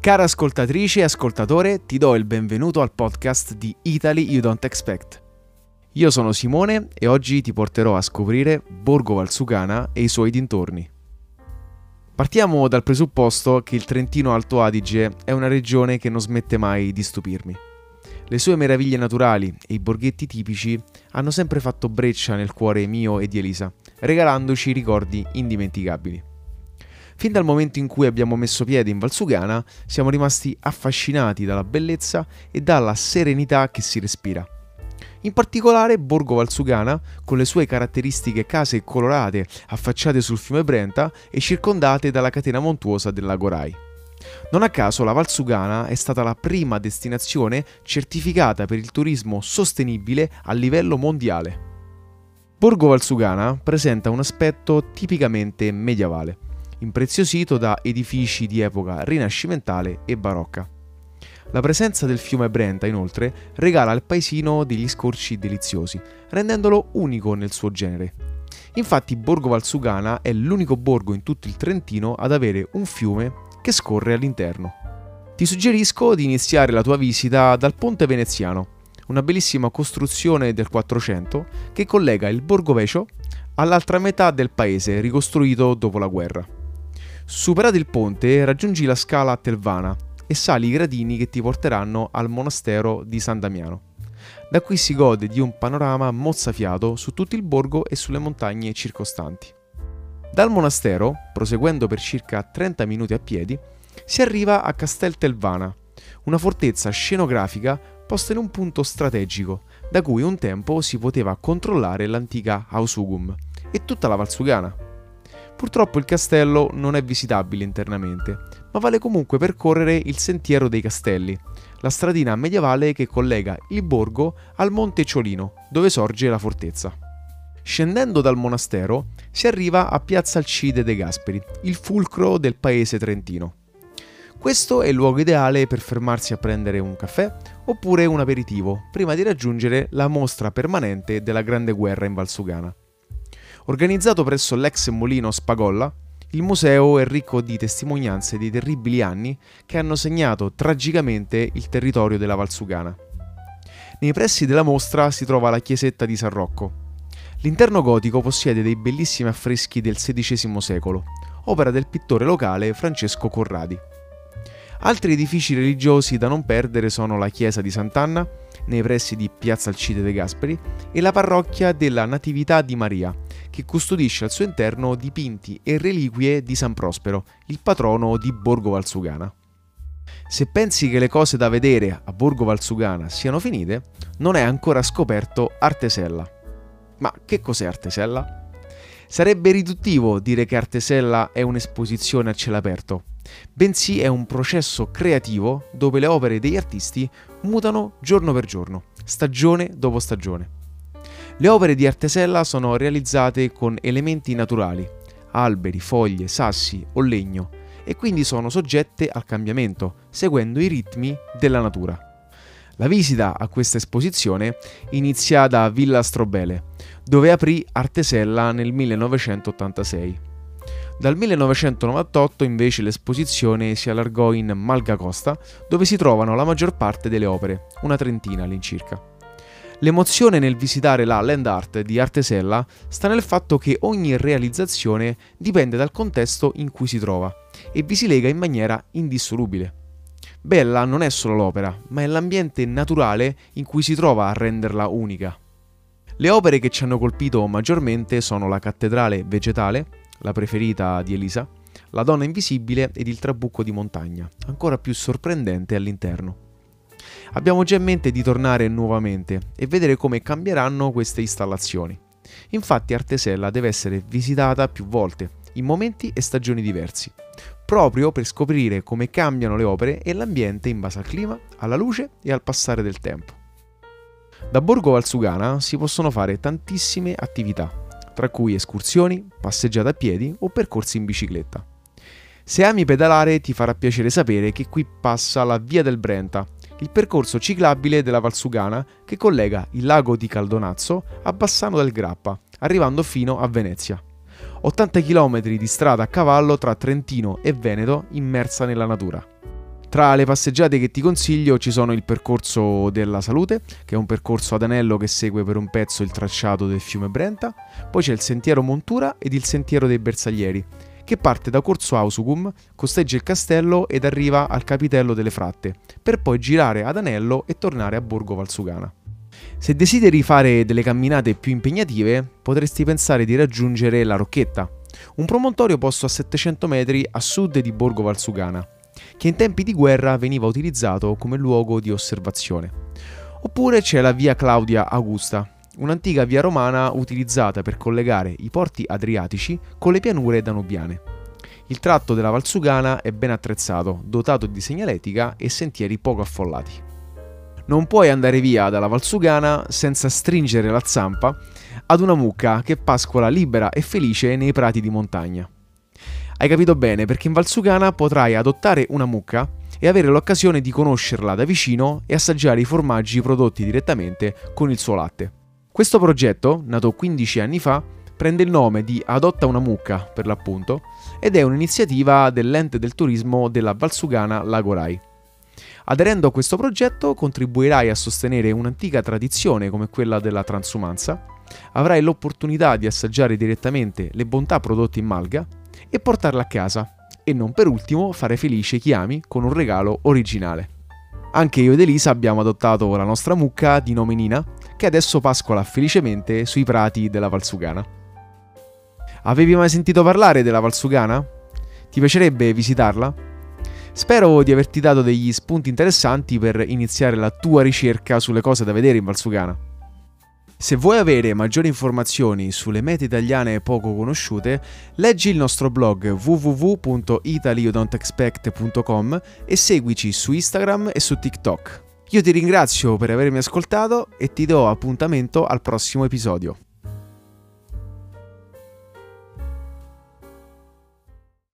Cara ascoltatrice e ascoltatore, ti do il benvenuto al podcast di Italy You Don't Expect. Io sono Simone e oggi ti porterò a scoprire Borgo Valsugana e i suoi dintorni. Partiamo dal presupposto che il Trentino Alto Adige è una regione che non smette mai di stupirmi. Le sue meraviglie naturali e i borghetti tipici hanno sempre fatto breccia nel cuore mio e di Elisa, regalandoci ricordi indimenticabili. Fin dal momento in cui abbiamo messo piede in Valsugana, siamo rimasti affascinati dalla bellezza e dalla serenità che si respira. In particolare Borgo Valsugana, con le sue caratteristiche case colorate affacciate sul fiume Brenta e circondate dalla catena montuosa del lago Rai. Non a caso la Valsugana è stata la prima destinazione certificata per il turismo sostenibile a livello mondiale. Borgo Valsugana presenta un aspetto tipicamente medievale impreziosito da edifici di epoca rinascimentale e barocca. La presenza del fiume Brenta, inoltre, regala al paesino degli scorci deliziosi, rendendolo unico nel suo genere. Infatti Borgo Valsugana è l'unico borgo in tutto il Trentino ad avere un fiume che scorre all'interno. Ti suggerisco di iniziare la tua visita dal Ponte Veneziano, una bellissima costruzione del 400 che collega il Borgo Vecio all'altra metà del paese ricostruito dopo la guerra. Superato il ponte, raggiungi la scala a Telvana e sali i gradini che ti porteranno al monastero di San Damiano. Da qui si gode di un panorama mozzafiato su tutto il borgo e sulle montagne circostanti. Dal monastero, proseguendo per circa 30 minuti a piedi, si arriva a Castel Telvana, una fortezza scenografica posta in un punto strategico, da cui un tempo si poteva controllare l'antica Hausugum e tutta la Valsugana. Purtroppo il castello non è visitabile internamente, ma vale comunque percorrere il Sentiero dei Castelli, la stradina medievale che collega il borgo al Monte Ciolino, dove sorge la fortezza. Scendendo dal monastero si arriva a Piazza Alcide dei Gasperi, il fulcro del paese trentino. Questo è il luogo ideale per fermarsi a prendere un caffè oppure un aperitivo, prima di raggiungere la mostra permanente della Grande Guerra in Valsugana. Organizzato presso l'ex mulino Spagolla, il museo è ricco di testimonianze dei terribili anni che hanno segnato tragicamente il territorio della Valsugana. Nei pressi della mostra si trova la chiesetta di San Rocco. L'interno gotico possiede dei bellissimi affreschi del XVI secolo, opera del pittore locale Francesco Corradi. Altri edifici religiosi da non perdere sono la chiesa di Sant'Anna, nei pressi di Piazza Alcide de Gasperi, e la parrocchia della Natività di Maria, che custodisce al suo interno dipinti e reliquie di San Prospero, il patrono di Borgo Valsugana. Se pensi che le cose da vedere a Borgo Valsugana siano finite, non è ancora scoperto Artesella. Ma che cos'è Artesella? Sarebbe riduttivo dire che Artesella è un'esposizione a cielo aperto, bensì è un processo creativo dove le opere degli artisti mutano giorno per giorno, stagione dopo stagione. Le opere di Artesella sono realizzate con elementi naturali, alberi, foglie, sassi o legno, e quindi sono soggette al cambiamento, seguendo i ritmi della natura. La visita a questa esposizione inizia da Villa Strobele, dove aprì Artesella nel 1986. Dal 1998 invece l'esposizione si allargò in Malga Costa, dove si trovano la maggior parte delle opere, una trentina all'incirca. L'emozione nel visitare la land art di Artesella sta nel fatto che ogni realizzazione dipende dal contesto in cui si trova e vi si lega in maniera indissolubile. Bella non è solo l'opera, ma è l'ambiente naturale in cui si trova a renderla unica. Le opere che ci hanno colpito maggiormente sono la cattedrale vegetale, la preferita di Elisa, la donna invisibile ed il trabucco di montagna, ancora più sorprendente all'interno. Abbiamo già in mente di tornare nuovamente e vedere come cambieranno queste installazioni. Infatti Artesella deve essere visitata più volte, in momenti e stagioni diversi, proprio per scoprire come cambiano le opere e l'ambiente in base al clima, alla luce e al passare del tempo. Da Borgo Valsugana si possono fare tantissime attività, tra cui escursioni, passeggiate a piedi o percorsi in bicicletta. Se ami pedalare ti farà piacere sapere che qui passa la Via del Brenta, il percorso ciclabile della Valsugana che collega il lago di Caldonazzo a Bassano del Grappa, arrivando fino a Venezia. 80 km di strada a cavallo tra Trentino e Veneto immersa nella natura. Tra le passeggiate che ti consiglio ci sono il percorso della salute, che è un percorso ad anello che segue per un pezzo il tracciato del fiume Brenta, poi c'è il sentiero Montura ed il sentiero dei Bersaglieri, che parte da Corso Ausugum, costeggia il castello ed arriva al Capitello delle Fratte, per poi girare ad Anello e tornare a Borgo Valsugana. Se desideri fare delle camminate più impegnative, potresti pensare di raggiungere la Rocchetta, un promontorio posto a 700 metri a sud di Borgo Valsugana, che in tempi di guerra veniva utilizzato come luogo di osservazione. Oppure c'è la via Claudia Augusta, un'antica via romana utilizzata per collegare i porti adriatici con le pianure danubiane. Il tratto della Valsugana è ben attrezzato, dotato di segnaletica e sentieri poco affollati. Non puoi andare via dalla Valsugana senza stringere la zampa ad una mucca che pascola libera e felice nei prati di montagna. Hai capito bene perché in Valsugana potrai adottare una mucca e avere l'occasione di conoscerla da vicino e assaggiare i formaggi prodotti direttamente con il suo latte. Questo progetto, nato 15 anni fa, prende il nome di Adotta una mucca, per l'appunto, ed è un'iniziativa dell'ente del turismo della Valsugana Lagorai. Aderendo a questo progetto contribuirai a sostenere un'antica tradizione come quella della transumanza, avrai l'opportunità di assaggiare direttamente le bontà prodotte in Malga e portarla a casa e non per ultimo fare felice chi ami con un regalo originale. Anche io ed Elisa abbiamo adottato la nostra mucca di nome Nina che adesso pascola felicemente sui prati della Valsugana. Avevi mai sentito parlare della Valsugana? Ti piacerebbe visitarla? Spero di averti dato degli spunti interessanti per iniziare la tua ricerca sulle cose da vedere in Valsugana. Se vuoi avere maggiori informazioni sulle mete italiane poco conosciute, leggi il nostro blog www.italyoudontexpect.com e seguici su Instagram e su TikTok. Io ti ringrazio per avermi ascoltato e ti do appuntamento al prossimo episodio.